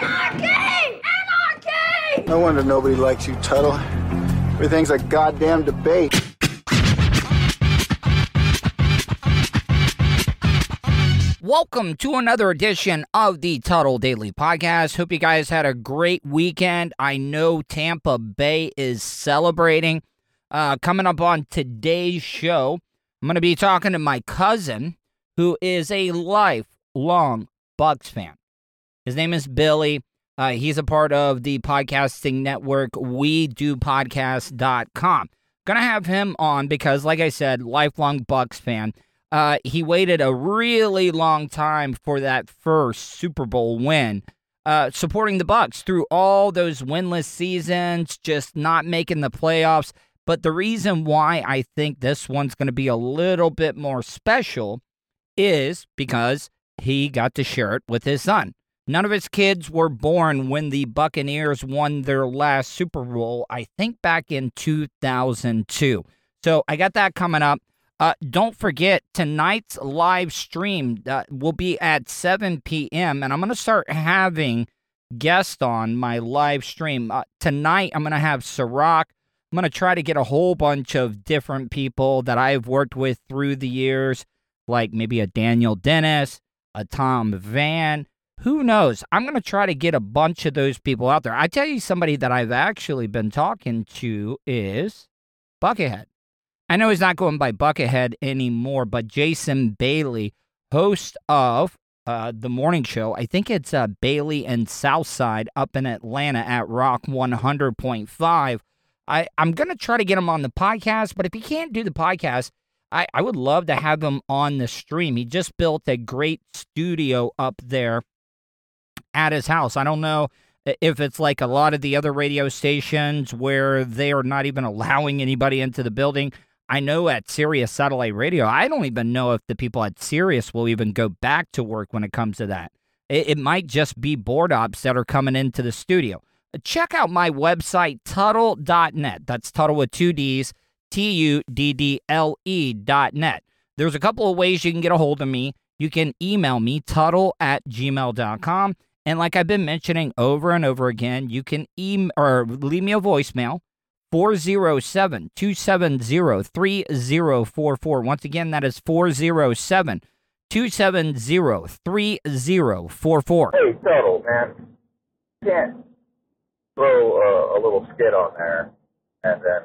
Anarchy! Anarchy! Anarchy! No wonder nobody likes you, Tuddle. Everything's a goddamn debate. Welcome to another edition of the Tuddle Daily Podcast. Hope you guys had a great weekend. I know Tampa Bay is celebrating. Uh, coming up on today's show, I'm going to be talking to my cousin, who is a lifelong Bucks fan. His name is Billy. Uh, he's a part of the podcasting network We Do Podcast.com. Gonna have him on because, like I said, lifelong Bucks fan. Uh, he waited a really long time for that first Super Bowl win, uh, supporting the Bucks through all those winless seasons, just not making the playoffs. But the reason why I think this one's going to be a little bit more special is because he got to share it with his son. None of his kids were born when the Buccaneers won their last Super Bowl, I think back in 2002. So I got that coming up. Uh, don't forget, tonight's live stream uh, will be at 7 p.m., and I'm going to start having guests on my live stream. Uh, tonight, I'm going to have Ciroc. I'm going to try to get a whole bunch of different people that I've worked with through the years, like maybe a Daniel Dennis, a Tom Van. Who knows? I'm going to try to get a bunch of those people out there. I tell you, somebody that I've actually been talking to is Buckethead. I know he's not going by Buckethead anymore, but Jason Bailey, host of uh, the morning show, I think it's uh, Bailey and Southside up in Atlanta at Rock 100.5. I, I'm going to try to get him on the podcast, but if he can't do the podcast, I, I would love to have him on the stream. He just built a great studio up there at his house. I don't know if it's like a lot of the other radio stations where they are not even allowing anybody into the building. I know at Sirius Satellite Radio, I don't even know if the people at Sirius will even go back to work when it comes to that. It, it might just be board ops that are coming into the studio. Check out my website, Tuddle.net. That's Tuddle with two D's, T U D D L E dot net. There's a couple of ways you can get a hold of me. You can email me, Tuddle at gmail.com. And like I've been mentioning over and over again, you can email or leave me a voicemail, 407 270 3044. Once again, that is 407 270 3044. Hey, Tuddle, man. Can't throw a, a little skit on there and then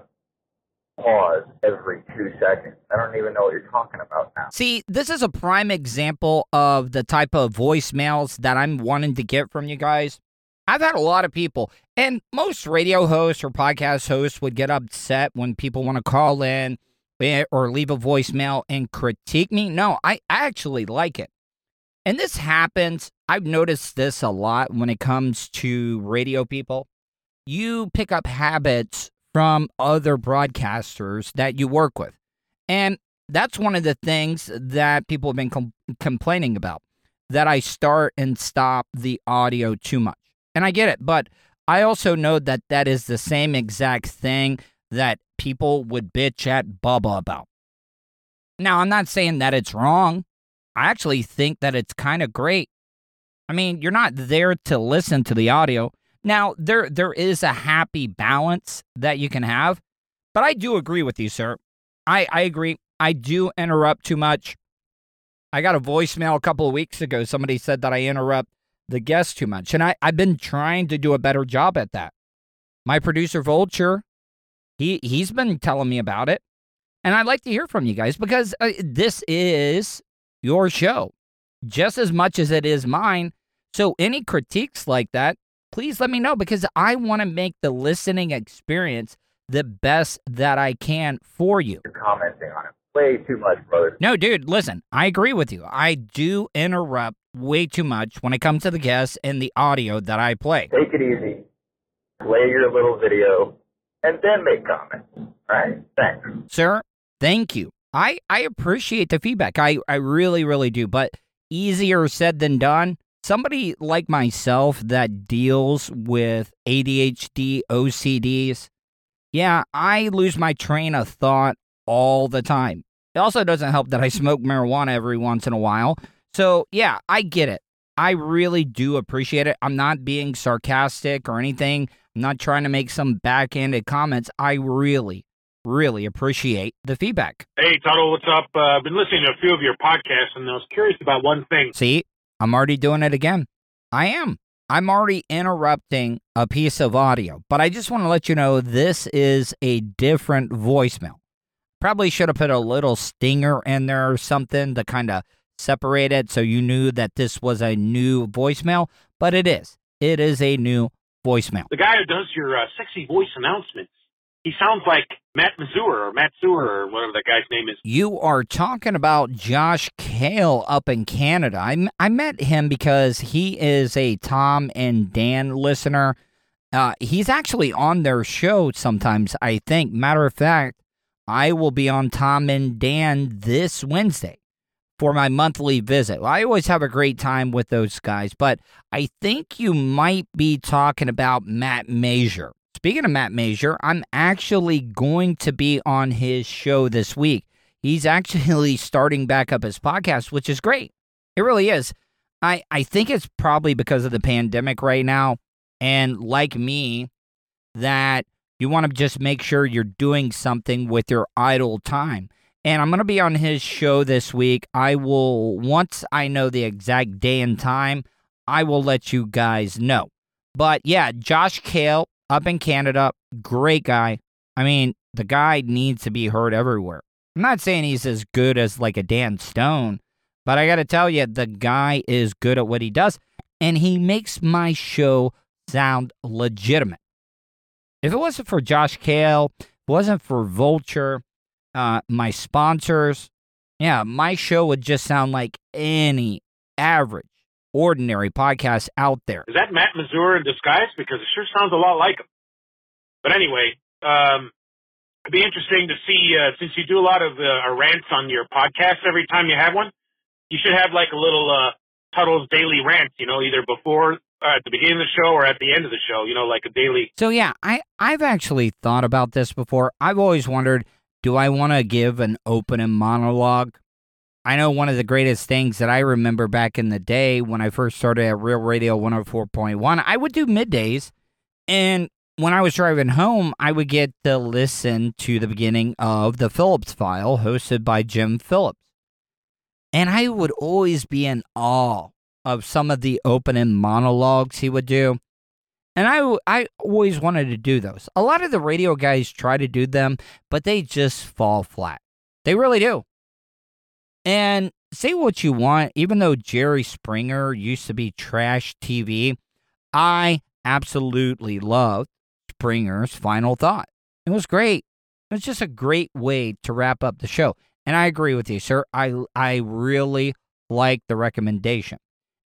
pause every two seconds. I don't even know what you're talking about now. See, this is a prime example of the type of voicemails that I'm wanting to get from you guys. I've had a lot of people, and most radio hosts or podcast hosts would get upset when people want to call in eh, or leave a voicemail and critique me. No, I, I actually like it. And this happens, I've noticed this a lot when it comes to radio people. You pick up habits from other broadcasters that you work with. And that's one of the things that people have been com- complaining about that I start and stop the audio too much. And I get it, but I also know that that is the same exact thing that people would bitch at Bubba about. Now, I'm not saying that it's wrong. I actually think that it's kind of great. I mean, you're not there to listen to the audio. Now, there there is a happy balance that you can have, but I do agree with you, sir. I, I agree. I do interrupt too much. I got a voicemail a couple of weeks ago. Somebody said that I interrupt the guests too much. And I, I've been trying to do a better job at that. My producer, Vulture, He he's been telling me about it, and I'd like to hear from you guys because uh, this is your show just as much as it is mine. So any critiques like that, please let me know because I want to make the listening experience the best that I can for you. You're commenting on it way too much, brother. No, dude, listen, I agree with you. I do interrupt way too much when it comes to the guests and the audio that I play. Take it easy. Play your little video and then make comments. All right? Thanks. Sir, thank you. I, I appreciate the feedback. I, I really, really do. But easier said than done. Somebody like myself that deals with ADHD, OCDs, yeah, I lose my train of thought all the time. It also doesn't help that I smoke marijuana every once in a while. So, yeah, I get it. I really do appreciate it. I'm not being sarcastic or anything. I'm not trying to make some backhanded comments. I really, really appreciate the feedback. Hey, Tuddle, what's up? Uh, I've been listening to a few of your podcasts, and I was curious about one thing. See, I'm already doing it again. I am. I'm already interrupting a piece of audio, but I just want to let you know this is a different voicemail. Probably should have put a little stinger in there or something to kind of separate it so you knew that this was a new voicemail, but it is. It is a new voicemail. The guy who does your uh, sexy voice announcements, he sounds like Matt Mazur or Matt Sewer or whatever that guy's name is. You are talking about Josh Kale up in Canada. I, I met him because he is a Tom and Dan listener. Uh, he's actually on their show sometimes, I think. Matter of fact, I will be on Tom and Dan this Wednesday for my monthly visit. I always have a great time with those guys, but I think you might be talking about Matt Major. Speaking of Matt Major, I'm actually going to be on his show this week. He's actually starting back up his podcast, which is great. It really is. I, I think it's probably because of the pandemic right now. And like me, that you want to just make sure you're doing something with your idle time. And I'm going to be on his show this week. I will, once I know the exact day and time, I will let you guys know. But yeah, Josh Kale, up in Canada. Great guy. I mean, the guy needs to be heard everywhere. I'm not saying he's as good as like a Dan Stone, but I got to tell you, the guy is good at what he does, and he makes my show sound legitimate. If it wasn't for Josh Kale, if it wasn't for Vulture, uh, my sponsors, yeah, my show would just sound like any average, ordinary podcasts out there. Is that Matt Mazur in disguise? Because it sure sounds a lot like him. But anyway, um, it'd be interesting to see uh, since you do a lot of uh, rants on your podcast every time you have one. You should have like a little uh, Tuddle's daily rant, you know, either before uh, at the beginning of the show or at the end of the show, you know, like a daily. So yeah, I I've actually thought about this before. I've always wondered, do I want to give an opening monologue? I know one of the greatest things that I remember back in the day when I first started at Real Radio 104.1, I would do middays and when I was driving home, I would get to listen to the beginning of the Phillips Phile hosted by Jim Phillips. And I would always be in awe of some of the opening monologues he would do. And I, I always wanted to do those. A lot of the radio guys try to do them, but they just fall flat. They really do. And say what you want, even though Jerry Springer used to be trash TV, I absolutely loved Springer's final thought. It was great. It was just a great way to wrap up the show. And I agree with you, sir. I I really like the recommendation.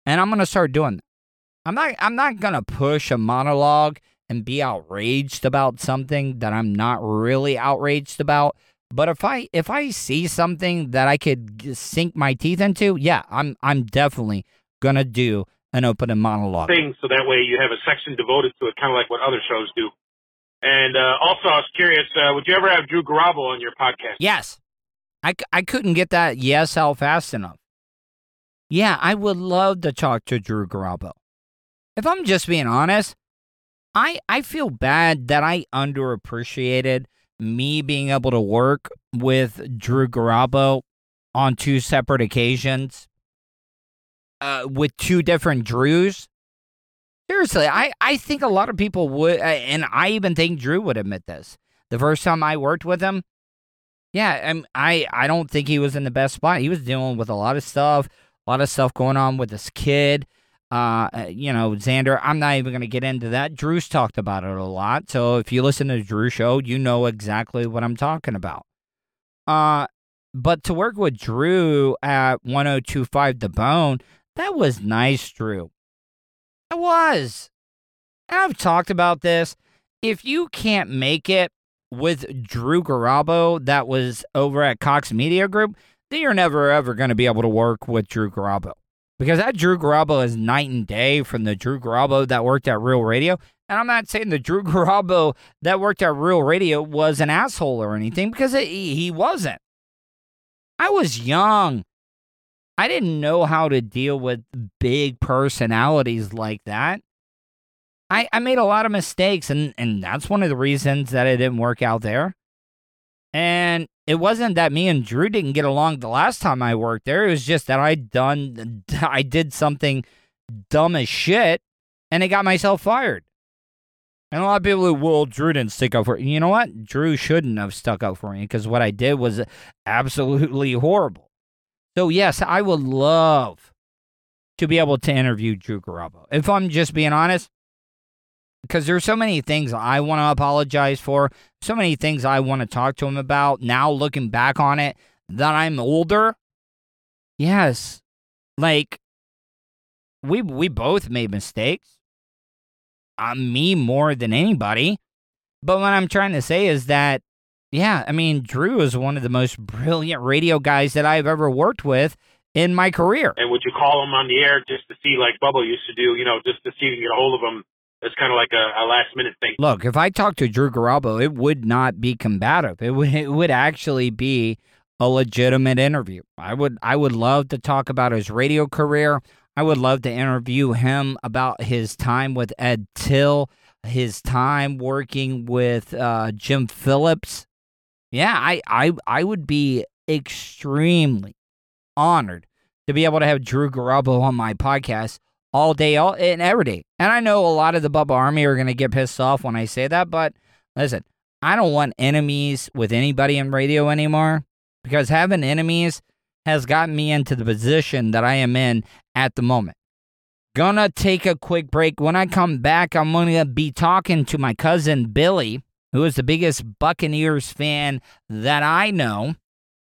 And I'm going to start doing that. I'm not I'm not going to push a monologue and be outraged about something that I'm not really outraged about. But if I if I see something that I could sink my teeth into, yeah, I'm I'm definitely going to do an open monologue. Thing so that way you have a section devoted to it, kind of like what other shows do. And uh, also, I was curious, uh, would you ever have Drew Garabo on your podcast? Yes. I, I couldn't get that yes out fast enough. Yeah, I would love to talk to Drew Garabo. If I'm just being honest, I I feel bad that I underappreciated me being able to work with Drew Garabo on two separate occasions uh, with two different Drews. Seriously, I, I think a lot of people would, uh, and I even think Drew would admit this, the first time I worked with him, yeah, I'm, I I don't think he was in the best spot. He was dealing with a lot of stuff, a lot of stuff going on with his kid. Uh, uh you know, Xander. I'm not even going to get into that. Drew's talked about it a lot. So if you listen to the Drew show, you know exactly what I'm talking about. Uh, but to work with Drew at 1025 The Bone, that was nice, Drew. It was. And I've talked about this. If you can't make it with Drew Garabo, that was over at Cox Media Group, then you're never ever going to be able to work with Drew Garabo. Because that Drew Garabo is night and day from the Drew Garabo that worked at Real Radio. And I'm not saying the Drew Garabo that worked at Real Radio was an asshole or anything, because it, he wasn't. I was young. I didn't know how to deal with big personalities like that. I, I made a lot of mistakes, and, and that's one of the reasons that it didn't work out there. And it wasn't that me and Drew didn't get along the last time I worked there. It was just that I done I did something dumb as shit, and it got myself fired. And a lot of people, who well, Drew didn't stick up for you know what? Drew shouldn't have stuck up for me because what I did was absolutely horrible. So yes, I would love to be able to interview Drew Garabo. If I'm just being honest, because there's so many things I want to apologize for, so many things I want to talk to him about. Now looking back on it, that I'm older. Yes, like we we both made mistakes. Uh, me more than anybody. But what I'm trying to say is that, yeah, I mean, Drew is one of the most brilliant radio guys that I've ever worked with in my career. And would you call him on the air just to see, like Bubba used to do, you know, just to see if you get a hold of him it's kind of like a, a, last minute thing. Look, if I talked to Drew Garabo, it would not be combative. It would it would actually be a legitimate interview. I would I would love to talk about his radio career. I would love to interview him about his time with Ed Till, his time working with uh, Jim Phillips. Yeah, I, I I would be extremely honored to be able to have Drew Garabo on my podcast all day, all and every day. And I know a lot of the Bubba Army are to get pissed off when I say that, but listen, I don't want enemies with anybody in radio anymore because having enemies has gotten me into the position that I am in at the moment. Gonna take a quick break. When I come back, I'm gonna be talking to my cousin Billy, who is the biggest Buccaneers fan that I know.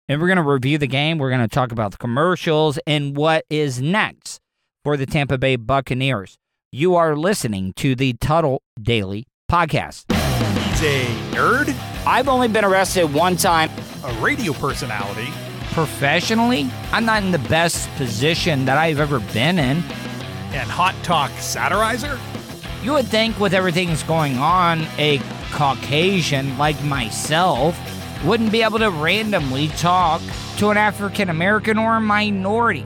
And we're gonna review the game. We're gonna talk about the commercials and what is next for the Tampa Bay Buccaneers. You are listening to the Tuddle Daily Podcast. He's a nerd, I've only been arrested one time a radio personality, professionally. I'm not in the best position that I've ever been in. and hot talk satirizer. You would think, with everything that's going on, a Caucasian like myself wouldn't be able to randomly talk to an African American or a minority.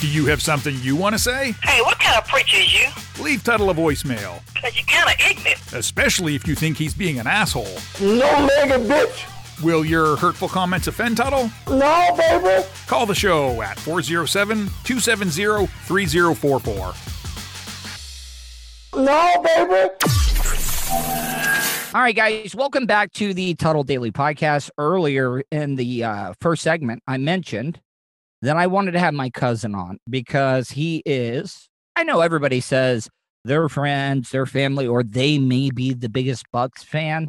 Do you have something you want to say? Hey, what kind of preacher is you? Leave Tuddle a voicemail, Cause you're kind of ignorant. especially if you think he's being an asshole. No nigga, bitch. Will your hurtful comments offend Tuddle? No, baby. Call the show at 407 270 3044. No, baby. All right, guys, welcome back to the Tuddle Daily Podcast. Earlier in the uh, first segment, I mentioned that I wanted to have my cousin on because he is, I know everybody says their friends, their family, or they may be the biggest Bucks fan,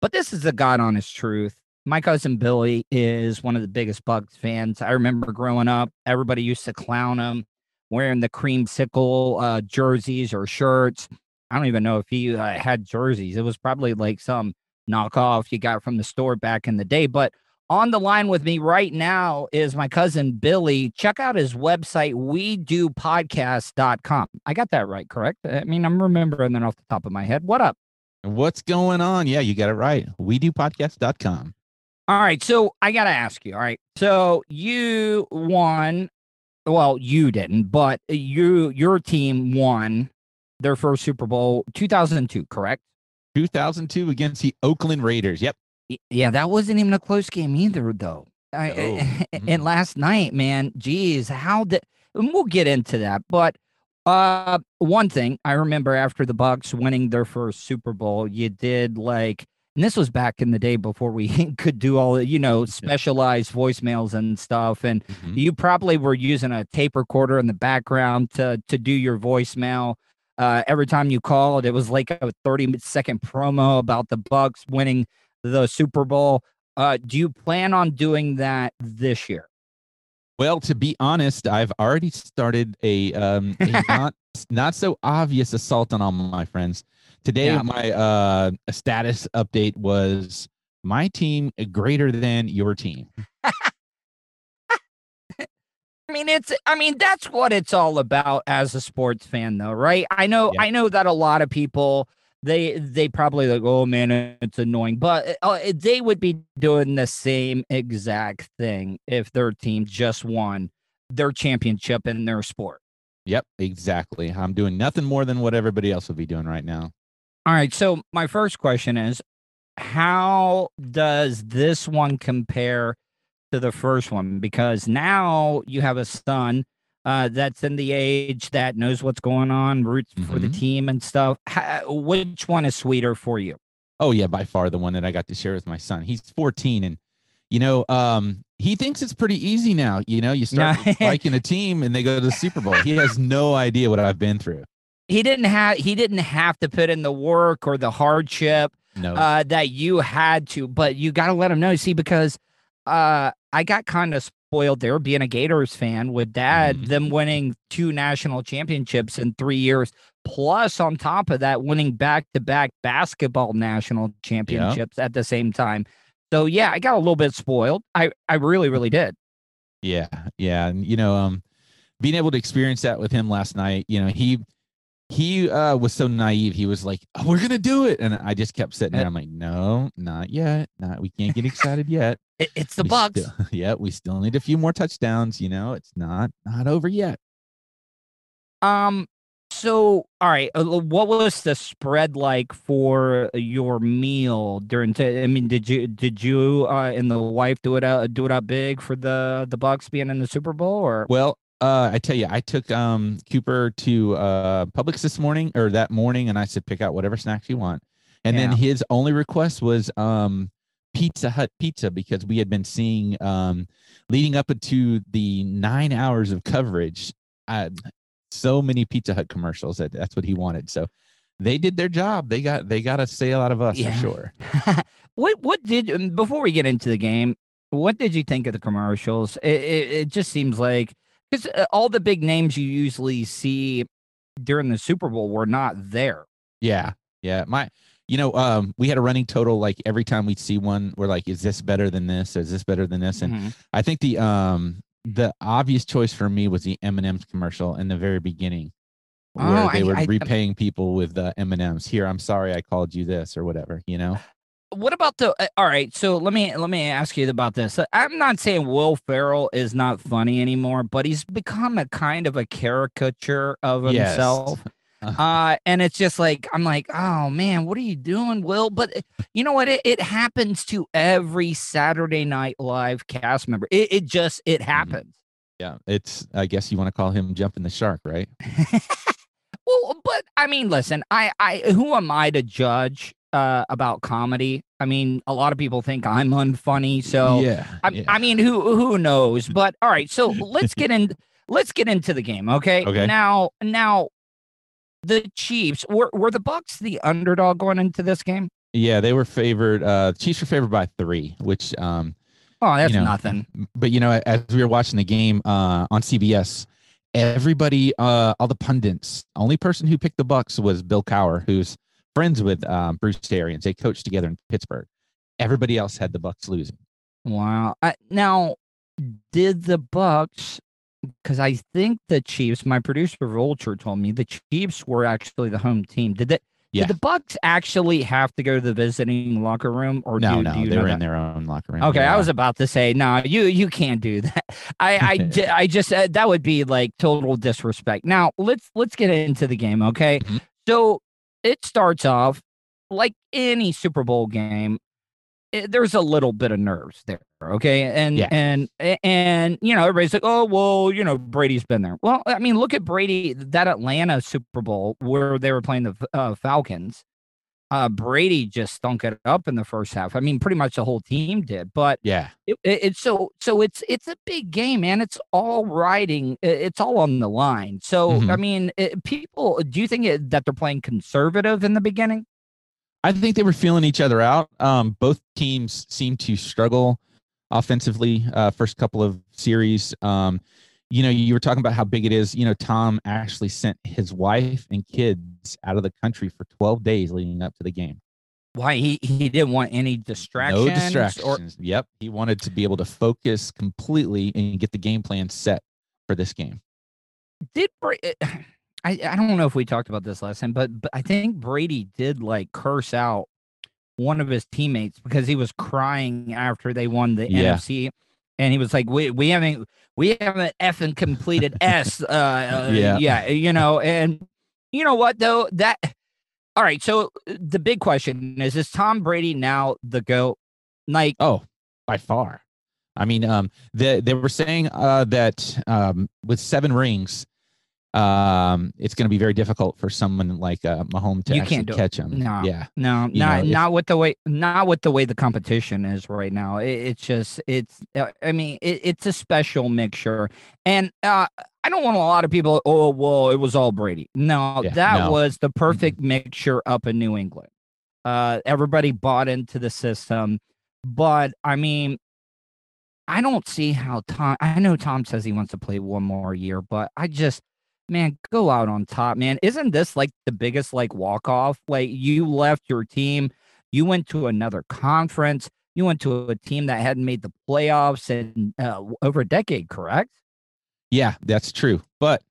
but this is the God honest truth. My cousin Billy is one of the biggest Bucks fans. I remember growing up, everybody used to clown him wearing the creamsicle uh, jerseys or shirts. I don't even know if he uh, had jerseys. It was probably like some knockoff you got from the store back in the day. But on the line with me right now is my cousin Billy. Check out his website, we do podcast.com. I got that right, correct? I mean, I'm remembering that off the top of my head. What up? What's going on? Yeah, you got it right. We do podcast.com. All right. So I got to ask you. All right. So you won. Well, you didn't, but you, your team won their first Super Bowl 2002, correct? 2002 against the Oakland Raiders. Yep. Yeah, that wasn't even a close game either, though. I, No. and last night, man, geez, how did? We'll get into that, but uh, one thing I remember after the Bucks winning their first Super Bowl, you did like, and this was back in the day before we could do all the, you know, specialized voicemails and stuff, and Mhm. you probably were using a tape recorder in the background to to do your voicemail. Uh, every time you called, it was like a 30 second promo about the Bucks winning the Super Bowl. Uh, do you plan on doing that this year? Well, to be honest, I've already started a, um, a not not so obvious assault on all my friends. Today, Yeah. my uh, status update was my team greater than your team. I mean, it's I mean, that's what it's all about as a sports fan though, right? I know Yeah. I know that a lot of people they they probably like, oh man, it's annoying, but uh, they would be doing the same exact thing if their team just won their championship in their sport. Yep, exactly. I'm doing nothing more than what everybody else would be doing right now. All right. So my first question is, how does this one compare to the first one? Because now you have a son uh, that's in the age that knows what's going on, roots for the Mhm. team and stuff. How, which one is sweeter for you? Oh yeah, by far the one that I got to share with my son. He's 14 and you know, um, he thinks it's pretty easy now. You know, you start liking a team and they go to the Super Bowl. He has no idea what I've been through. He didn't have he didn't have to put in the work or the hardship No. uh, that you had to, but you got to let him know. See, because uh, I got kind of spoiled there being a Gators fan with dad, Mhm. them winning two national championships in three years, plus on top of that, winning back to back basketball national championships at the same time. So yeah, I got a little bit spoiled. I I really really did. Yeah, yeah, and you know, um, being able to experience that with him last night, you know, he he uh was so naive. He was like, oh, "We're gonna do it," and I just kept sitting there. I'm like, "No, not yet. Not. We can't get excited yet. It- it's the We Bucks. still- yeah, we still need a few more touchdowns. You know, it's not not over yet. Um. So, all right. uh, What was the spread like for your meal during? T- I mean, did you did you uh, and the wife do it out do it out big for the the Bucks being in the Super Bowl or? Well, uh, I tell you, I took um Cooper to uh Publix this morning or that morning, and I said, pick out whatever snacks you want. And then his only request was um Pizza Hut pizza because we had been seeing um leading up into the nine hours of coverage, uh, so many Pizza Hut commercials that that's what he wanted. So they did their job. They got they got a sale out of us Yeah. for sure. what what did um, before we get into the game? What did you think of the commercials? It it, it just seems like because all the big names you usually see during the Super Bowl were not there. Yeah. Yeah. My you know, um, we had a running total like every time we'd see one, we're like, is this better than this? Is this better than this? And Mhm. I think the um the obvious choice for me was the M&M's commercial in the very beginning where Oh, they I- were I- repaying people with the M&M's. Here, I'm sorry I called you this or whatever, you know? what about the uh, all right so let me let me ask you about this i'm not saying will ferrell is not funny anymore but he's become a kind of a caricature of Yes. uh and it's just like i'm like oh man what are you doing will but uh, you know what it, it happens to every saturday night live cast member it, it just it happens Yeah. It's I guess you want to call him jumping the shark, right? Well, but I mean, listen, I, I, who am I to judge uh, about comedy? I mean, a lot of people think I'm unfunny, so yeah. I, yeah. I mean, who who knows? But all right, so let's get in. Let's get into the game, okay? Okay. Now, now, the Chiefs were were the Bucks the underdog going into this game? yeah, they were favored uh Chiefs were favored by 3, which um Oh, that's know, nothing. but you know as we were watching the game uh on cbs everybody uh all the pundits only person who picked the bucks was bill cowher who's friends with um, Bruce Arians. They coached together in Pittsburgh. Everybody else had the Bucks losing. Wow. I, now, did the Bucks? Because I think the Chiefs. My producer Vulture told me the Chiefs were actually the home team. Did that? Yeah. Did the Bucks actually have to go to the visiting locker room, or No, do, no, do they were in their own locker room. Okay, Yeah. I was about to say, no, you you can't do that. I I, I just uh, that would be like total disrespect. Now let's let's get into the game, okay? Mhm. So it starts off like any Super Bowl game. eh, there's a little bit of nerves there, okay? And Yeah. and and you know everybody's like, oh well, you know Brady's been there. Well, I mean, look at Brady that Atlanta Super Bowl where they were playing the uh, Falcons uh Brady just stunk it up in the first half. I mean, pretty much the whole team did, but Yeah. it, it- it's so so it's it's a big game, man. It's all riding. It's all on the line. So I Mhm. mean, it, people, do you think it, that they're playing conservative in the beginning? I think they were feeling each other out. Um, both teams seemed to struggle offensively uh, first couple of series. Um, you know, you were talking about how big it is. You know, Tom actually sent his wife and kids out of the country for 12 days leading up to the game. Why he he didn't want any distractions? No Or distractions. yep. He wanted to be able to focus completely and get the game plan set for this game. did Bra- I I don't know if we talked about this last time, but but I think Brady did like curse out one of his teammates because he was crying after they won the Yeah. NFC, and he was like, "We we haven't we haven't effing completed S." Uh, uh, Yeah. yeah, you know, and you know what though that. All right, so uh, the big question is: Is Tom Brady now the goat? Like, Oh, by far. I mean, um, they they were saying uh, that um, with seven rings, um, it's going to be very difficult for someone like uh, Mahomes to You actually can't it. catch him. No. Yeah, No, You not know, if- not with the way not with the way the competition is right now. It, it's just it's. uh, I mean, it, it's a special mixture, and uh, I don't want a lot of people. Oh, well, it was all Brady. No, Yeah, that no. was the perfect mixture up in New England. Uh, everybody bought into the system, but I mean, I don't see how Tom. I know Tom says he wants to play one more year, but I just man, go out on top, man. Isn't this like the biggest like walk off? Like you left your team, you went to another conference, you went to a team that hadn't made the playoffs in uh, over a decade, correct? yeah, that's true. But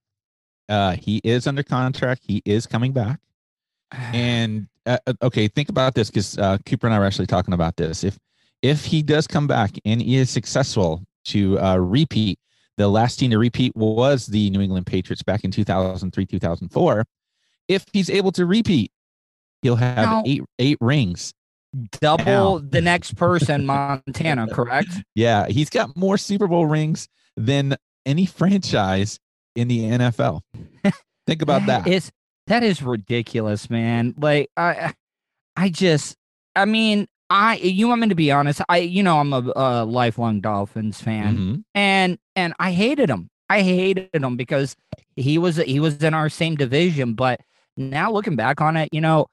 uh, he is under contract. He is coming back. And uh, uh, okay, think about this because uh, Cooper and I were actually talking about this. If if he does come back and he is successful to uh, repeat, the last team to repeat was the New England Patriots back in 2003, 2004. If he's able to repeat, he'll have Now- eight eight rings. Double Now- the next person, Montana, correct? Yeah, he's got more Super Bowl rings than any franchise in the NFL. Think about that. that. Is that is ridiculous, man. Like I I just I mean, I you want me to be honest, I you know I'm a, a lifelong Dolphins fan. Mhm. and and I hated him. I hated him because he was he was in our same division. But now looking back on it, you know,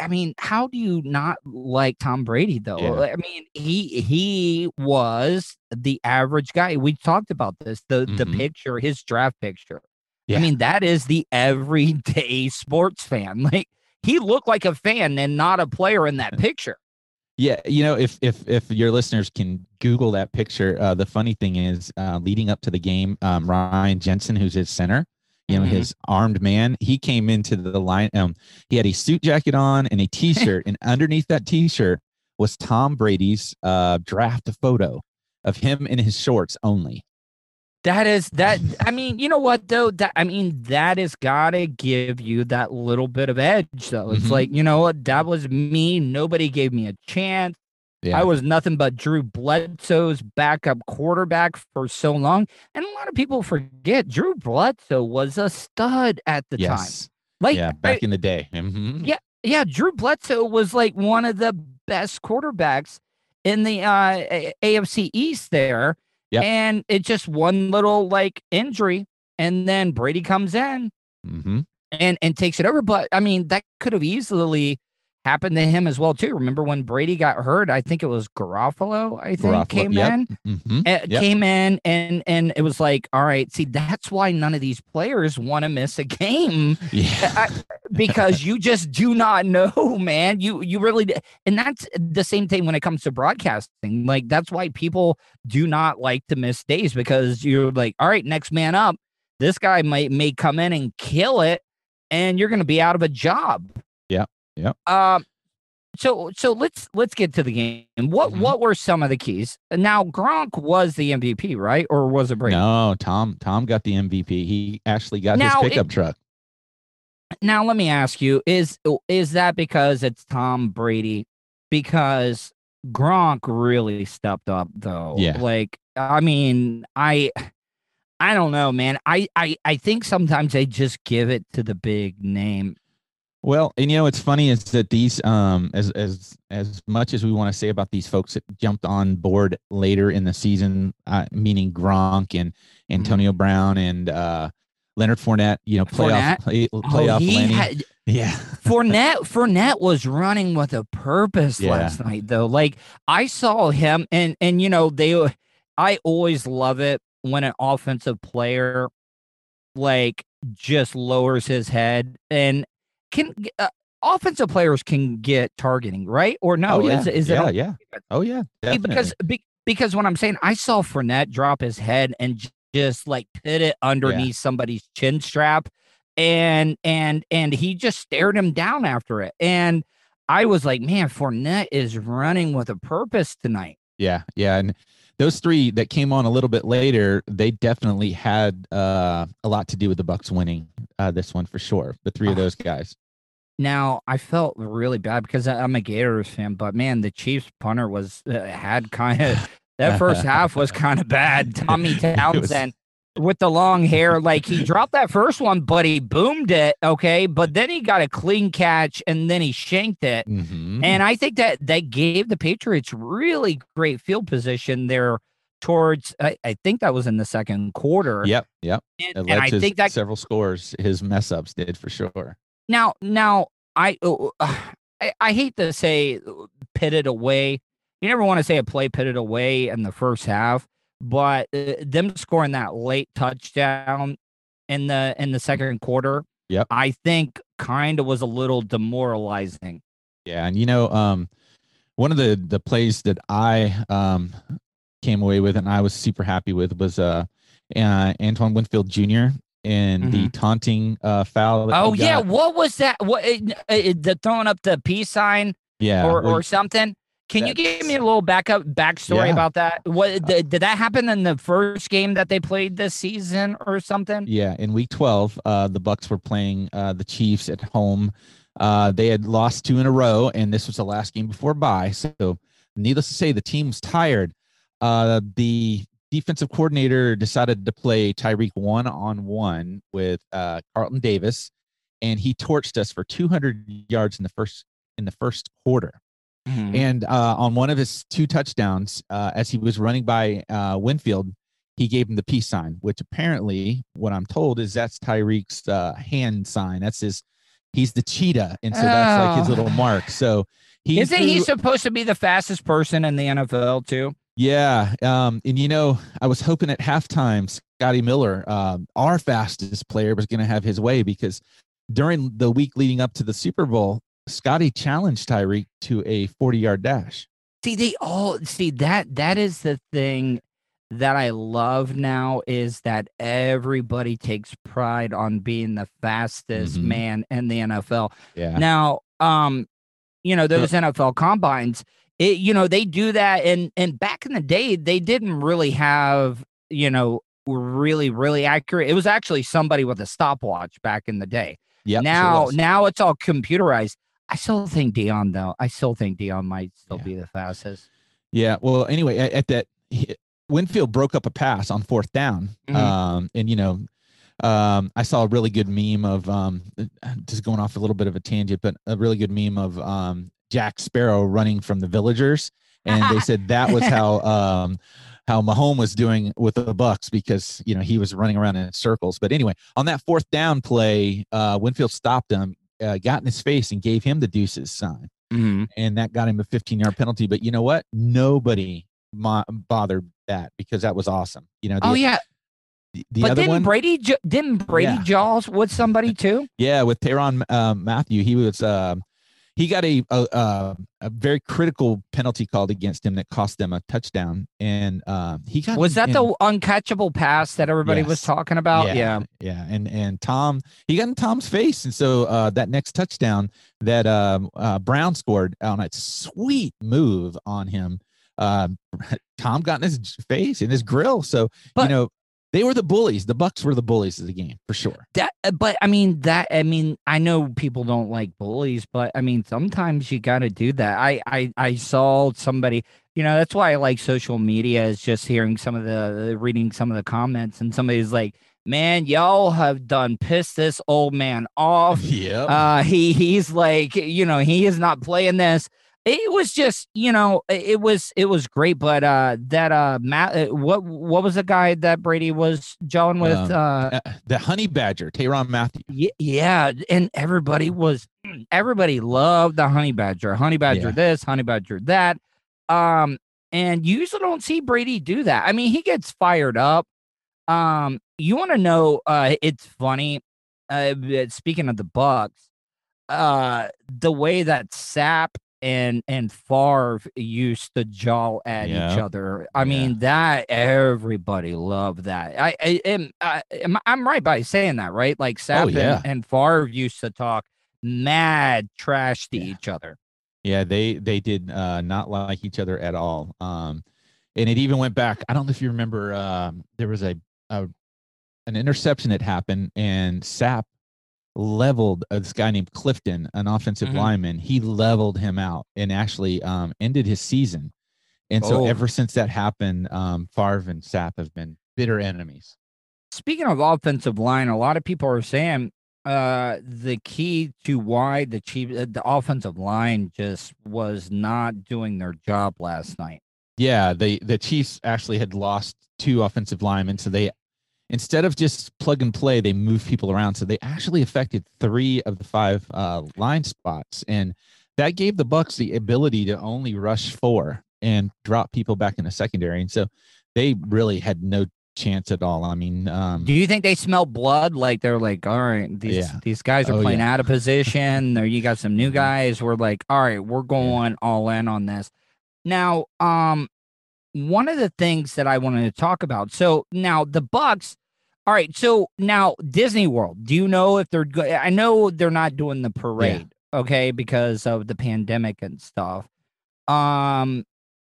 I- mean, how do you not like Tom Brady though? Yeah. I mean, he he was the average guy. We talked about this. The the Mhm. picture, his draft picture. Yeah. I mean, that is the everyday sports fan. Like he looked like a fan and not a player in that picture. Yeah, you know, if if if your listeners can Google that picture, uh, the funny thing is, uh, leading up to the game, um, Ryan Jensen, who's his center, you know, Mhm. his armed man, he came into the line. Um, he had a suit jacket on and a T-shirt, and underneath that T-shirt was Tom Brady's uh, draft photo of him in his shorts only. That is that. I mean, you know what though? That I mean, that has got to give you that little bit of edge, though. It's Mhm. like you know what? That was me. Nobody gave me a chance. Yeah, I was nothing but Drew Bledsoe's backup quarterback for so long, and a lot of people forget Drew Bledsoe was a stud at the time. yes, Like, yeah, I- back in the day. Mhm. yeah, yeah, Drew Bledsoe was like one of the best quarterbacks in the uh, AFC East there. Yep. And it's just one little like injury, and then Brady comes in Mhm. and and takes it over. But I mean, that could have easily happened to him as well too. Remember when Brady got hurt? I think it was Garofalo. I think Garoppolo, came yep. in Mhm. uh, Yep. came in and and it was like all right see that's why none of these players want to miss a game Yeah, I, because you just do not know, man. You you really and that's the same thing when it comes to broadcasting. Like that's why people do not like to miss days because you're like, all right, next man up. This guy might may come in and kill it, and you're going to be out of a job. Yeah. Yeah. Um. So so let's let's get to the game. What Mm-hmm. what were some of the keys? Now Gronk was the MVP, right? Or was it Brady? No, Tom. Tom got the MVP. He actually got Now, his pickup it- truck. Now let me ask you: Is is that because it's Tom Brady? Because Gronk really stepped up, though. Yeah. Like, I mean, I, I don't know, man. I, I, I think sometimes they just give it to the big name. Well, and you know, it's funny is that these, um, as as as much as we want to say about these folks that jumped on board later in the season, uh, meaning Gronk and Antonio Mm-hmm. Brown and uh, Leonard Fournette, you know, playoff Fournette? play, Oh, playoff he Lenny. had- yeah, Fournette, Fournette was running with a purpose Yeah. last night, though. Like I saw him, and and you know they, I always love it when an offensive player, like, just lowers his head and can uh, offensive players can get targeting, right? Or no? oh, yeah. Is, is yeah, it yeah. Oh yeah, See, because definitely. be, because what I'm saying, I saw Fournette drop his head and just like put it underneath somebody's chin strap, and and and he just stared him down after it, and I was like, man, Fournette is running with a purpose tonight. Yeah, yeah, and those three that came on a little bit later, they definitely had uh, a lot to do with the Bucks winning uh, this one for sure. The three of those guys. Now I felt really bad because I'm a Gators fan, but man, the Chiefs punter was uh, had kind of that first half was kind of bad. Tommy Townsend with the long hair, like he dropped that first one, but he boomed it, okay, but then he got a clean catch and then he shanked it, Mhm. and I think that that gave the Patriots really great field position there towards. I, I think that was in the second quarter. Yep, yep. And, and I think that several scores. His mess ups did for sure. Now, now I, uh, I I hate to say uh, pitted away. You never want to say a play pitted away in the first half, but uh, them scoring that late touchdown in the in the second quarter, Yep. I think kind of was a little demoralizing. Yeah, and you know, um, one of the the plays that I um came away with and I was super happy with was uh, uh Antoine Winfield Jr. and the taunting uh foul. Mm-hmm. Oh yeah, got. what was that? What uh, uh, the throwing up the peace sign yeah, or well, or something? Can you give me a little backup backstory Yeah. about that? What did, did that happen in the first game that they played this season or something? Yeah, in week 12, uh, the Bucks were playing uh, the Chiefs at home. Uh, they had lost two in a row, and this was the last game before bye. So, needless to say, the team was tired. Uh, the defensive coordinator decided to play Tyreek one on one with uh, Carlton Davis, and he torched us for 200 yards in the first in the first quarter. Mhm. And uh, on one of his two touchdowns, uh, as he was running by uh, Winfield, he gave him the peace sign, which apparently, what I'm told, is that's Tyreek's uh, hand sign. That's his. He's the cheetah, and so that's like his Oh. little mark. So he Isn't he supposed to be the fastest person in the NFL too? Yeah, um, and you know, I was hoping at halftime, Scotty Miller, um, our fastest player, was going to have his way because during the week leading up to the Super Bowl, Scotty challenged Tyreek to a 40 yard dash. See, they all see that. That is the thing that I love now is that everybody takes pride on being the fastest Mhm. man in the NFL. Yeah. Now, um, you know those NFL combines. It, you know, they do that, and and back in the day, they didn't really have, you know, really really accurate. It was actually somebody with a stopwatch back in the day. Yeah. now, was. now it's all computerized. I still think Deion though. I still think Deion might still be the fastest. Yeah. Well, anyway, at, at that, he- Winfield broke up a pass on fourth down. Mhm. Um, and, you know, um, I saw a really good meme of um, just going off a little bit of a tangent, but a really good meme of um, Jack Sparrow running from the villagers. And they said that was how um, how Mahomes was doing with the Bucks because you know he was running around in circles. But anyway, on that fourth down play, uh, Winfield stopped him, uh, got in his face, and gave him the deuces sign Mhm. and that got him a 15 yard penalty. But you know what? Nobody mo- bothered that because that was awesome. You know, the, Oh yeah, The, the but other didn't one, Brady didn't Brady Yeah. Jaws with somebody too? yeah, with Tyrann um, Mathieu, he was um he got a, a a very critical penalty called against him that cost them a touchdown, and uh, he got Was that in- the uncatchable pass that everybody was talking about? yeah, Yeah. yeah, and and Tom he got in Tom's face, and so uh, that next touchdown that um, uh, Brown scored on a sweet move on him, uh, Tom got in his face in his grill. So But- you know they were the bullies. The Bucks were the bullies of the game for sure. That, uh, but I mean that. I mean, I know people don't like bullies, but I mean sometimes you got to do that. I, I, I saw somebody. You know, that's why I like social media. Is just hearing some of the, reading some of the comments, and somebody's like, "Man, y'all have done pissed this old man off." Yeah. Uh, he, he's like, you know, he is not playing this. It was just, you know, it was, it was great. But uh, that uh, Matt, uh, what, what was the guy that Brady was jawing with? Um, uh, Uh, the Honey Badger, Tyrann Mathieu. yeah, yeah, and everybody was everybody loved the honey badger, honey badger Yeah. this, honey badger that. Um, and you usually don't see Brady do that. I mean, he gets fired up. Um, you want to know? Uh, it's funny. Uh, speaking of the Bucks, uh, the way that Sapp and and Favre used to jaw at each other. I mean, that everybody loved that. I, I am I, am I'm right by saying that, right? Like Sapp Oh, yeah. and, and Favre used to talk mad trash to Yeah. each other. Yeah, they they did uh, not like each other at all. Um, and it even went back. I don't know if you remember. Um, there was a, a an interception that happened, and Sapp leveled uh, this guy named Clifton, an offensive Mhm. lineman. He leveled him out and actually um, ended his season. And so Oh. ever since that happened, um, Favre and Sapp have been bitter enemies. Speaking of offensive line, a lot of people are saying uh the key to why the chief uh, the offensive line just was not doing their job last night. Yeah, they the Chiefs actually had lost two offensive linemen, so they instead of just plug and play, they moved people around. So they actually affected three of the five uh, line spots, and that gave the Bucks the ability to only rush four and drop people back in the secondary. And so they really had no chance at all. I mean, um, Do you think they smell blood? Like they're like, all right, these Yeah. these guys are Oh, playing yeah. out of position. There, you got some new Mhm. guys. We're like, all right, we're going all in on this. Now, um, one of the things that I wanted to talk about. So now the Bucks. All right, so now Disney World. Do you know if they're good? I know they're not doing the parade, okay, because of the pandemic and stuff. Um,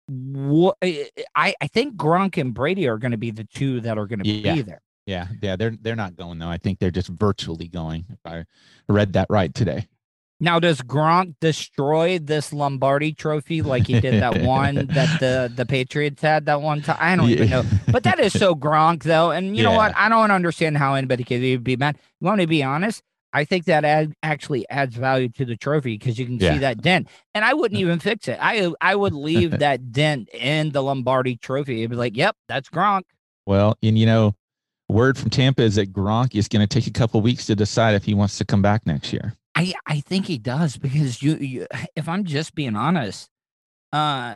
what I I think Gronk and Brady are going to be the two that are going to Yeah. be there. yeah, yeah, they're they're not going though. I think they're just virtually going. If I read that right today. Now, does Gronk destroy this Lombardi trophy like he did that one that the, the Patriots had that one time? I don't even know. But that is so Gronk, though. And you know what? I don't understand how anybody could even be mad. You want to be honest? I think that ad- actually adds value to the trophy because you can Yeah. see that dent. And I wouldn't mm. even fix it. I I would leave that dent in the Lombardi trophy. It'd be like, yep, that's Gronk. Well, and you know, word from Tampa is that Gronk is going to take a couple weeks to decide if he wants to come back next year. I I think he does because you, you if I'm just being honest, uh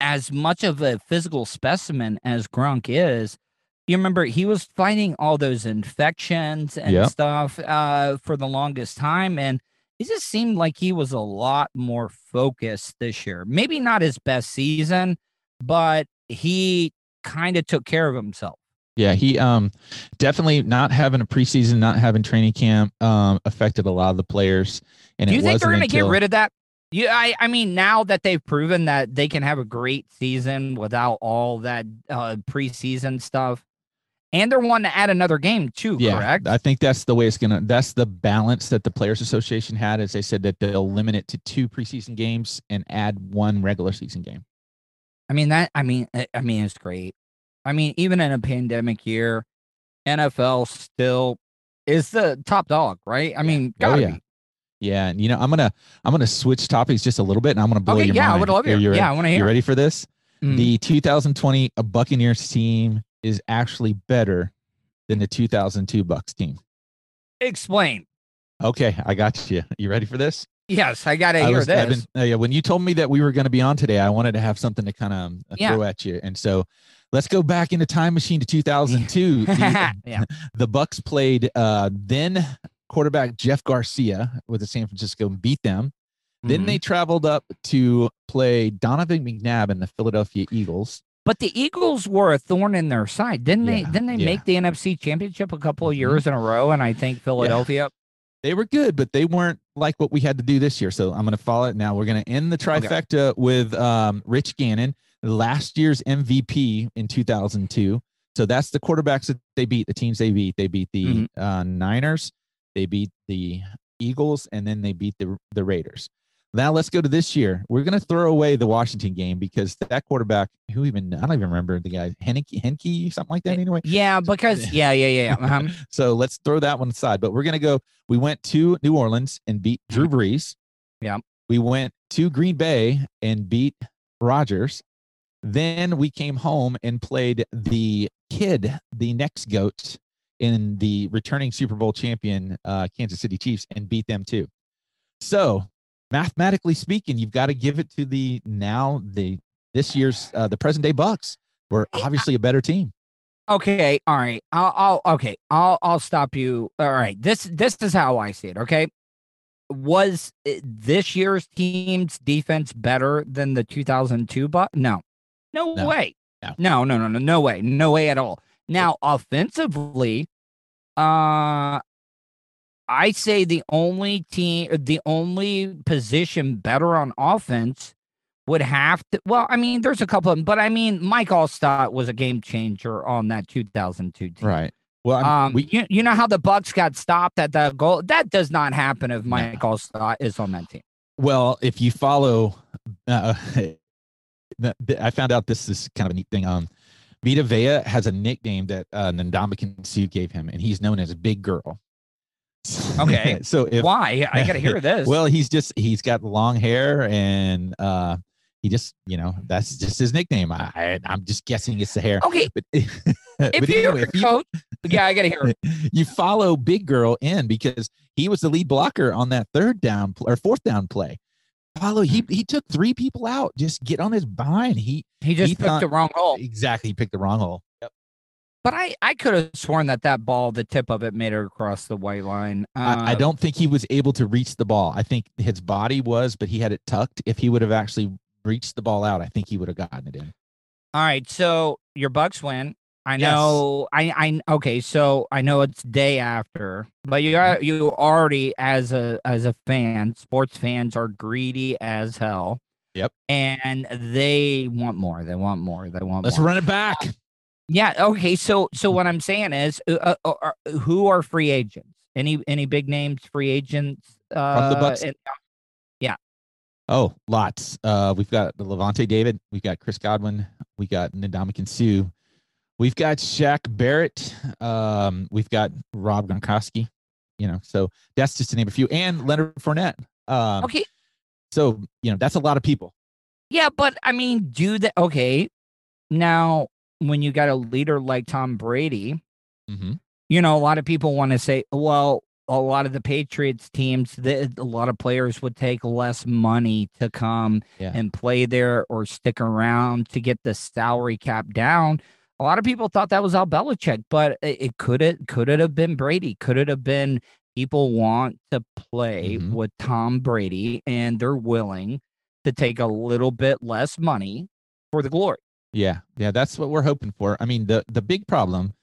as much of a physical specimen as Gronk is, you remember he was fighting all those infections and Yep. stuff uh for the longest time and it just seemed like he was a lot more focused this year. Maybe not his best season, but he kind of took care of himself. Yeah, he um definitely not having a preseason, not having training camp um affected a lot of the players. And Do you think they're going to get rid of that? Yeah, I, I mean, now that they've proven that they can have a great season without all that uh, preseason stuff, and they're wanting to add another game too, Yeah, correct? I think that's the way it's gonna. That's the balance that the Players Association had. as they said that they'll limit it to two preseason games and add one regular season game. I mean that. I mean, I mean, it's great. I mean, even in a pandemic year, NFL still is the top dog, right? I mean, Oh, gotta yeah. be. Yeah, and you know, I'm gonna I'm gonna switch topics just a little bit, and I'm gonna blow Okay, your yeah, I would love you ready- yeah, I wanna hear. You ready for this? Mm. The 2020 Buccaneers team is actually better than the 2002 Bucks team. Explain. Okay, I got you. You ready for this? Yes, I got to hear was- this. been- uh, yeah, when you told me that we were going to be on today, I wanted to have something to kind of Yeah. throw at you, and so let's go back in the time machine to 2002. the, yeah. the Bucks played uh, then quarterback Jeff Garcia with the San Francisco and beat them. Then Mhm. they traveled up to play Donovan McNabb and the Philadelphia Eagles. But the Eagles were a thorn in their side, didn't they? Yeah, Didn't they yeah. make the NFC Championship a couple of Mhm. years in a row? And I think Philadelphia. They were good, but they weren't like what we had to do this year. So I'm going to follow it now. We're going to end the trifecta with um, Rich Gannon, last year's MVP in 2002. So that's the quarterbacks that they beat, the teams they beat. They beat the Mhm. uh, Niners, they beat the Eagles, and then they beat the the Raiders. Now let's go to this year. We're going to throw away the Washington game because that quarterback, who even I don't even remember the guy, Henke, Henke, something like that. Anyway, Yeah, because yeah, yeah, yeah. yeah. Uh-huh. so let's throw that one aside. But we're gonna go. We went to New Orleans and beat Drew Brees. Yeah. We went to Green Bay and beat Rodgers. Then we came home and played the kid, the next goat, in the returning Super Bowl champion uh, Kansas City Chiefs and beat them too. So mathematically speaking, you've got to give it to the now the this year's uh, the present day Bucks. We're obviously a better team. Okay, all right. I'll, I'll okay. I'll I'll stop you. All right. This this is how I see it. Okay. Was uh, this year's team's defense better than the 2002 but no. No, No. way. No. no, no, no, no, no way. No way at all. Now, offensively, uh I say the only team the only position better on offense would have to well, I mean, there's a couple of them, but I mean Mike Alstott was a game changer on that 2002 team. Right. Well, I'm- Um, we you, you know how the Bucks got stopped at the goal? That does not happen if Mike Alstott is on that team. Well, if you follow, uh, I found out this is kind of a neat thing. Um, Vita Vea has a nickname that uh, Ndamukong Suh gave him, and he's known as Big Girl. Okay. so if Why? I got to hear this. well, he's just he's got long hair, and uh, he just you know that's just his nickname. I, I I'm just guessing it's the hair. okay, But, if but you're anyway, if you- coach, yeah, I got to hear it. you follow Big Girl in because he was the lead blocker on that third down or fourth down play. Follow he he took three people out. Just get on his behind. He He just he picked thought- the wrong hole. exactly he picked the wrong hole. Yep. But I, I could have sworn that that ball, the tip of it, made it across the white line. I, I Uh, don't think he was able to reach the ball. I think his body was, but he had it tucked. If he would have actually reached the ball out, I think he would have gotten it in. All right, so your Bucks win. I Yes. know. I I okay. So I know it's day after, but you are you already as a as a fan, sports fans are greedy as hell. Yep. And they want more. They want more. They want Let's more. run it back. Yeah. Okay. So so what I'm saying is, uh, uh, uh, who are free agents? Any any big names free agents uh, From the Bucks? in- Oh, lots. Uh, we've got the Lavonte David. We've got Chris Godwin. We got Ndamukong Suh. We've got Shaq Barrett. Um, we've got Rob Gronkowski. You know, so that's just to name a few, and Leonard Fournette. Um, okay. So you know, that's a lot of people. Yeah, but I mean, do that. Okay. Now, when you got a leader like Tom Brady, Mm-hmm. you know, a lot of people want to say, well, a lot of the Patriots teams, the, a lot of players would take less money to come Yeah. and play there or stick around to get the salary cap down. A lot of people thought that was Al Belichick, but it, it could it could it have been Brady? Could it have been people want to play Mhm. with Tom Brady and they're willing to take a little bit less money for the glory? Yeah, yeah, that's what we're hoping for. I mean, the the big problem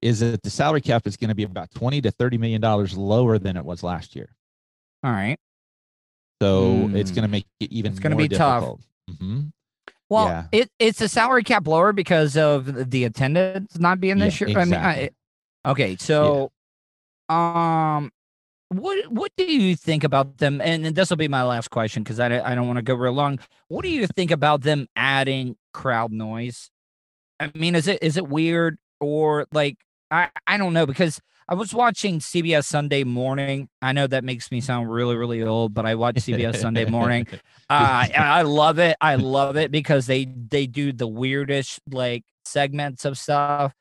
is that the salary cap is going to be about twenty to thirty million dollars lower than it was last year. All right. So it's Hmm. going to make it even. It's gonna more be tough. difficult. Well, Yeah. it it's a salary cap lower because of the attendance not being this Yeah, year. I mean. I, okay, so um, what what do you think about them? And, this will be my last question because I I don't want to go real long. What do you think about them adding crowd noise? I mean, is it is it weird or like I I don't know because I was watching CBS Sunday Morning. I know that makes me sound really really old, but I watch CBS Sunday Morning. Uh, I love it. I love it because they they do the weirdest like segments of stuff.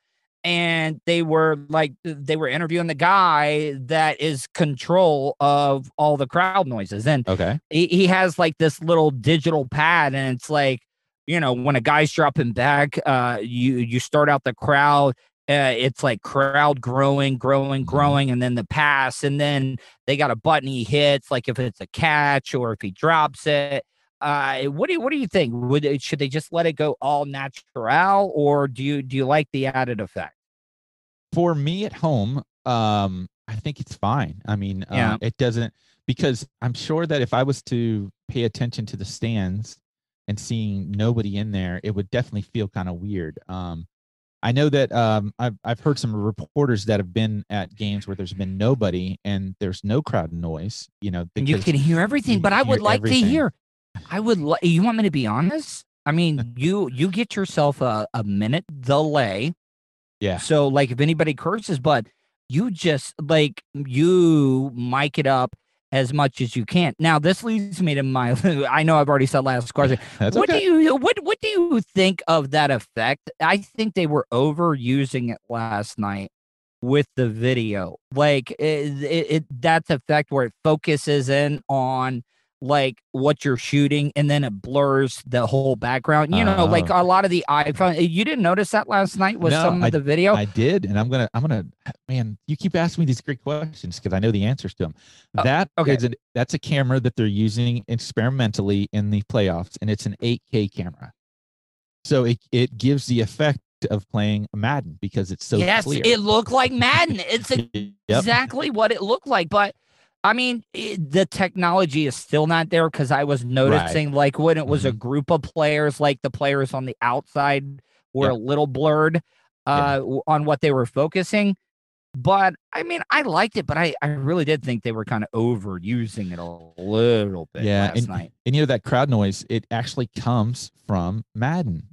and they were like they were interviewing the guy that is control of all the crowd noises and Okay. he, he has like this little digital pad and it's like you know when a guy's dropping back uh you you start out the crowd uh, it's like crowd growing growing growing and then the pass and then they got a button he hits like if it's a catch or if he drops it uh what do you what do you think would it, should they just let it go all natural or do you do you like the added effect For me at home, um, I think it's fine. I mean, Yeah. uh, it doesn't because I'm sure that if I was to pay attention to the stands and seeing nobody in there, it would definitely feel kind of weird. Um, I know that um, I've I've heard some reporters that have been at games where there's been nobody and there's no crowd noise. You know, you can hear everything but i would like everything. to hear i would li- you want me to be honest i mean you you get yourself a, a minute delay Yeah. so like if anybody curses but you just like you mic it up as much as you can. Now this leads me to my i know i've already said last question. That's what okay. do you what what do you think of that effect? I think they were overusing it last night with the video. Like it, it, it that's effect where it focuses in on like what you're shooting and then it blurs the whole background you know like Oh. a lot of the iphone eh, you didn't notice that last night with No, some of the video I did, and I'm gonna, I'm gonna, man. You keep asking me these great questions because I know the answers to them. Oh, That okay. is an, that's a camera that they're using experimentally in the playoffs, and it's an 8K camera. So it it gives the effect of playing Madden because it's so yes clear. it looked like madden it's a Yep. exactly what it looked like. But I mean, it, the technology is still not there because I was noticing, like, when it was a group of players, like the players on the outside were Yeah. a little blurred uh, w- on what they were focusing. But I mean, I liked it, but I, I really did think they were kind of overusing it a little bit yeah, last and, night. and you know that crowd noise, it actually comes from Madden.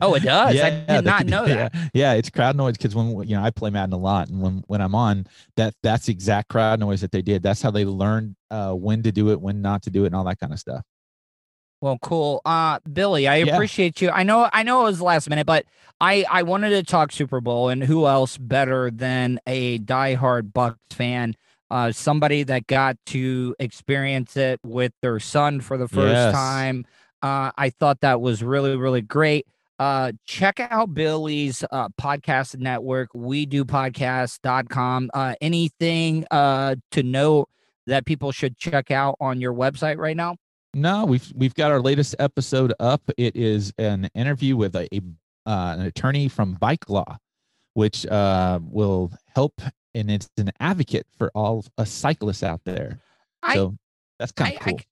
Oh, it does? I did not know that. Yeah, it's crowd noise because when you know I play Madden a lot, and when when I'm on, that that's the exact crowd noise that they did. That's how they learned uh, when to do it, when not to do it, and all that kind of stuff. Well, cool. Uh Billy, I Yeah. appreciate you. I know I know it was last minute, but I I wanted to talk Super Bowl and who else better than a diehard Bucks fan, uh somebody that got to experience it with their son for the first Yes. time. Uh I thought that was really really great. Uh check out Billy's uh podcast network, we do podcast.com. Uh anything uh to note that people should check out on your website right now? No, we've we've got our latest episode up. It is an interview with a, a uh, an attorney from Bike Law, which uh, will help, and it's an advocate for all uh, cyclists out there. I- so that's kind of cool. I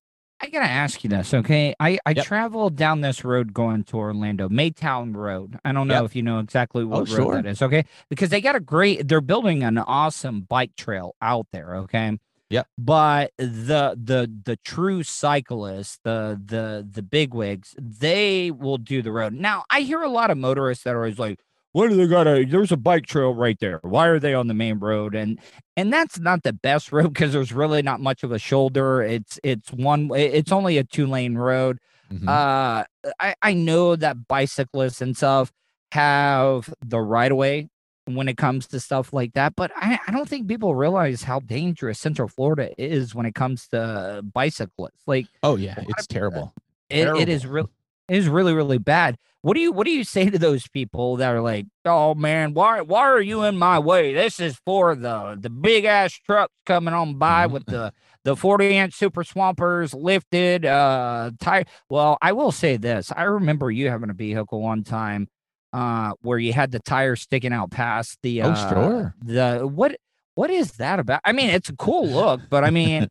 gotta ask you this, okay? I I Yep. traveled down this road going to Orlando, Maytown Road. I don't know Yep. if you know exactly oh, what road sure. that is, okay? Because they got a great. They're building an awesome bike trail out there, okay? Yep. But the the the true cyclists, the the the bigwigs, they will do the road. Now I hear a lot of motorists that are always like, "What do they got? to There's a bike trail right there. Why are they on the main road?" And and that's not the best road because there's really not much of a shoulder. It's it's one. It's only a two lane road. Mhm. Uh, I I know that bicyclists and stuff have the right of way when it comes to stuff like that, but I, I don't think people realize how dangerous Central Florida is when it comes to bicyclists. Like oh yeah, it's terrible. it, it is real it is really really bad. What do you what do you say to those people that are like, "Oh man, why why are you in my way? This is for the the big ass trucks coming on by with the the 40 inch super swampers lifted uh tire." Well, I will say this. I remember you having a vehicle one time uh where you had the tire sticking out past the Oh, uh, sure. the what what is that about? I mean, it's a cool look, but I mean,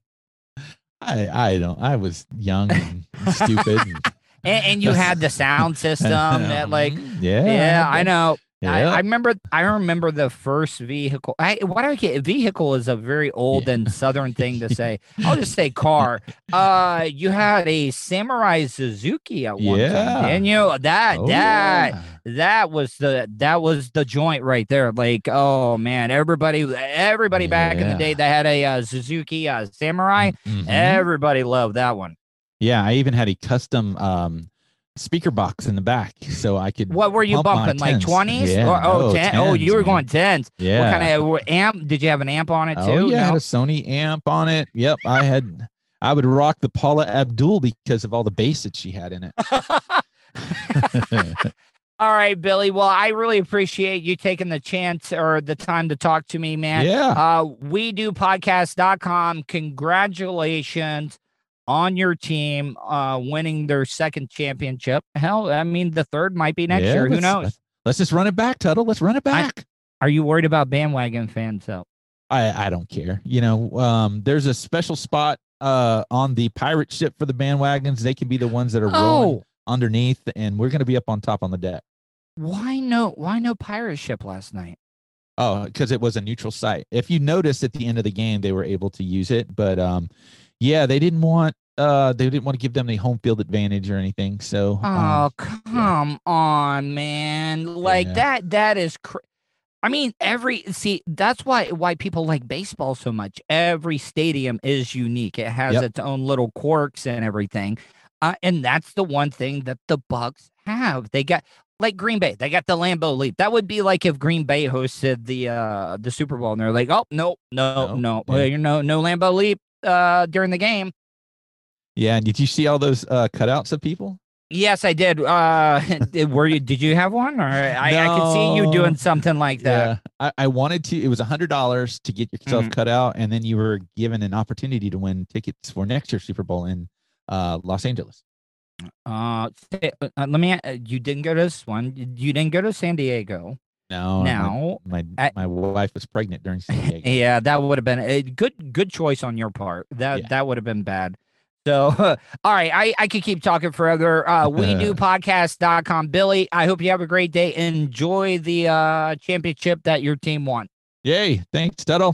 I I don't. I was young and stupid. and- and, and you had the sound system that like yeah, yeah, I know. I, Yeah. I remember. I remember the first vehicle. I, why do I get vehicle is a very old and southern thing to say. I'll just say car. Uh, you had a Samurai Suzuki at one Yeah. time, and you that Oh, that yeah. that was the that was the joint right there. Like, oh man, everybody everybody back in the day that had a uh, Suzuki uh, Samurai, Mhm. everybody loved that one. Yeah, I even had a custom um, speaker box in the back, so I could. What were you bumping? Like twenties? Yeah, or, oh, no, 10? oh, you were going tens. Yeah. What kind of amp? Did you have an amp on it too? Oh yeah, I had a Sony amp on it. Yep, I had. I would rock the Paula Abdul because of all the bass that she had in it. All right, Billy. Well, I really appreciate you taking the chance or the time to talk to me, man. Yeah. Uh, we do podcast.com. Congratulations on your team uh winning their second championship. Hell, I mean the third might be next Yeah, year. Who knows? Let's, just run it back, Tuddle. Let's run it back. Are you worried about bandwagon fans though? I, I don't care. You know, um, there's a special spot uh on the pirate ship for the bandwagons. They can be the ones that are rolling Oh, underneath, and we're gonna be up on top on the deck. why no why no pirate ship last night? Oh, because it was a neutral site. If you notice at the end of the game, they were able to use it, but um, yeah, they didn't want uh they didn't want to give them the home field advantage or anything. So um, Oh, come on, man. Like Yeah. that that is cr- I mean, every see, that's why why people like baseball so much. Every stadium is unique. It has Yep. its own little quirks and everything. Uh, and that's the one thing that the Bucks have. They got like Green Bay. They got the Lambeau Leap. That would be like if Green Bay hosted the uh the Super Bowl and they're like, "Oh, no, no, No, no. yeah. you know, no Lambeau Leap uh during the game." yeah. And did you see all those uh cutouts of people? Yes, I did. Uh, were you? Did you have one? Or I, I could see you doing something like that. Yeah, I, I wanted to. It was a hundred dollars to get yourself Mhm. cut out, and then you were given an opportunity to win tickets for next year's Super Bowl in uh, Los Angeles. Uh, uh, let me. Uh, you didn't go to this one. You didn't go to San Diego. No, my- Now, my I- my, wife was pregnant during San. Yeah, that would have been a good good choice on your part. That Yeah. that would have been bad. So, all right, I, I could keep talking forever. Uh, we do podcast.com. Billy, I hope you have a great day. Enjoy the uh, championship that your team won. Yay! Thanks, Tuddle.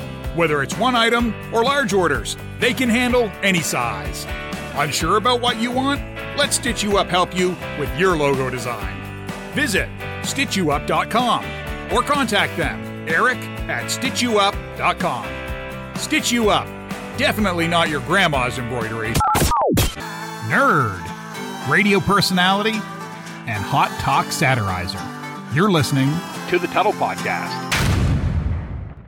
Whether it's one item or large orders, they can handle any size. Unsure about what you want? Let Stitch You Up help you with your logo design. Visit StitchYouUp.com or contact them, Eric at StitchYouUp.com. Stitch You Up. Definitely not your grandma's embroidery. Nerd. Radio personality and hot talk satirizer. You're listening to the Tuddle Podcast.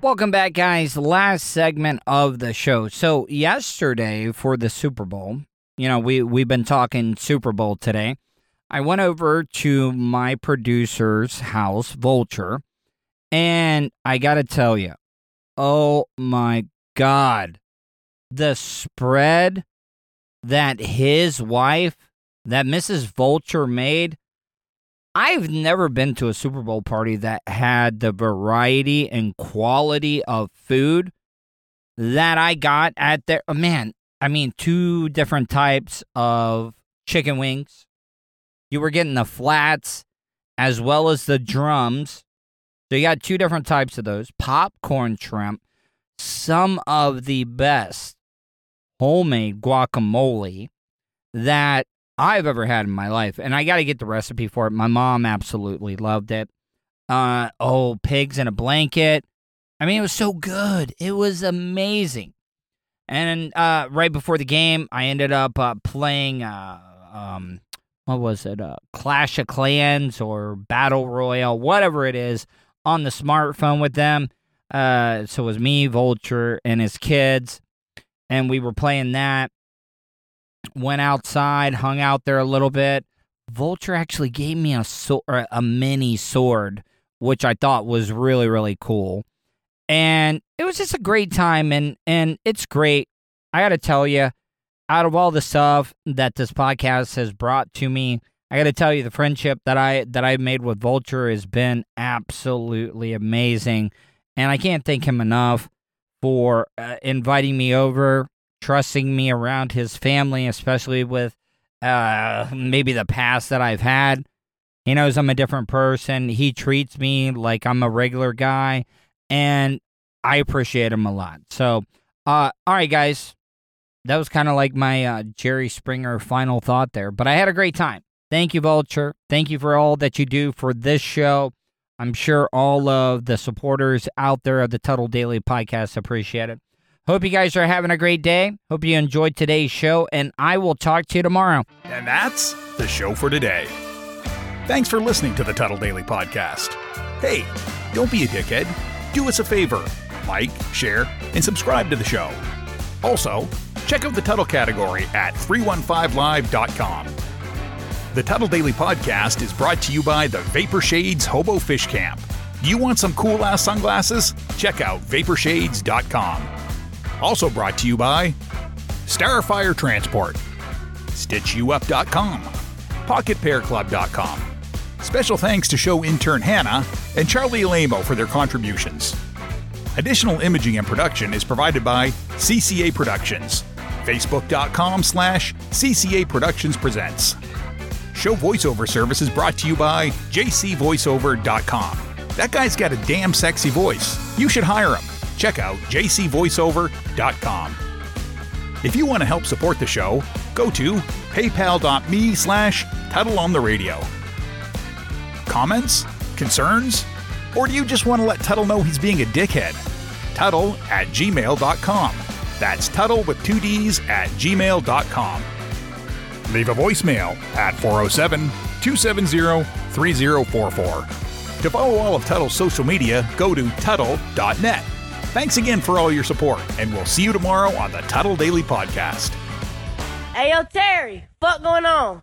Welcome back, guys. Last segment of the show. So, yesterday for the Super Bowl, you know, we, we've been talking Super Bowl today. I went over to my producer's house, Vulture, and I got to tell you, oh my God, the spread that his wife, that Mrs. Vulture made, I've never been to a Super Bowl party that had the variety and quality of food that I got at there. oh, Man, I mean, two different types of chicken wings. You were getting the flats as well as the drums. So you got two different types of those popcorn shrimp, some of the best homemade guacamole that I've ever had in my life. And I got to get the recipe for it. My mom absolutely loved it. Uh, oh, pigs in a blanket. I mean, it was so good. It was amazing. And uh, right before the game, I ended up uh, playing, uh, um, what was it? Uh, Clash of Clans or Battle Royale, whatever it is, on the smartphone with them. Uh, so it was me, Vulture, and his kids. And we were playing that went outside, hung out there a little bit. Vulture actually gave me a sword, a mini sword, which I thought was really really cool. And it was just a great time and and it's great. I got to tell you, out of all the stuff that this podcast has brought to me, I got to tell you the friendship that I that I've made with Vulture has been absolutely amazing. And I can't thank him enough for uh, inviting me over trusting me around his family, especially with uh, maybe the past that I've had. He knows I'm a different person. He treats me like I'm a regular guy, and I appreciate him a lot. So, uh, all right, guys, that was kind of like my uh, Jerry Springer final thought there, but I had a great time. Thank you, Vulture. Thank you for all that you do for this show. I'm sure all of the supporters out there of the Tuddle Daily podcast appreciate it. Hope you guys are having a great day. Hope you enjoyed today's show, and I will talk to you tomorrow. And that's the show for today. Thanks for listening to the Tuddle Daily Podcast. Hey, don't be a dickhead. Do us a favor like, share, and subscribe to the show. Also, check out the Tuddle category at 315live.com. The Tuddle Daily Podcast is brought to you by the Vapor Shades Hobo Fish Camp. Do you want some cool ass sunglasses? Check out vaporshades.com. Also brought to you by Starfire Transport, StitchYouUp.com, PocketPairClub.com. Special thanks to show intern Hannah and Charlie Alamo for their contributions. Additional imaging and production is provided by CCA Productions. Facebook.com slash CCA Productions Presents. Show voiceover service is brought to you by JCVoiceover.com. That guy's got a damn sexy voice. You should hire him. Check out JCVoiceover.com. If you want to help support the show, go to paypal.me slash Tuddle on the radio. Comments? Concerns? Or do you just want to let Tuddle know he's being a dickhead? Tuddle at gmail.com. That's Tuddle with two D's at gmail.com. Leave a voicemail at 407 270 3044. To follow all of Tuddle's social media, go to Tuddle.net. Thanks again for all your support, and we'll see you tomorrow on the Tuddle Daily Podcast. Hey, yo, Terry, what going on?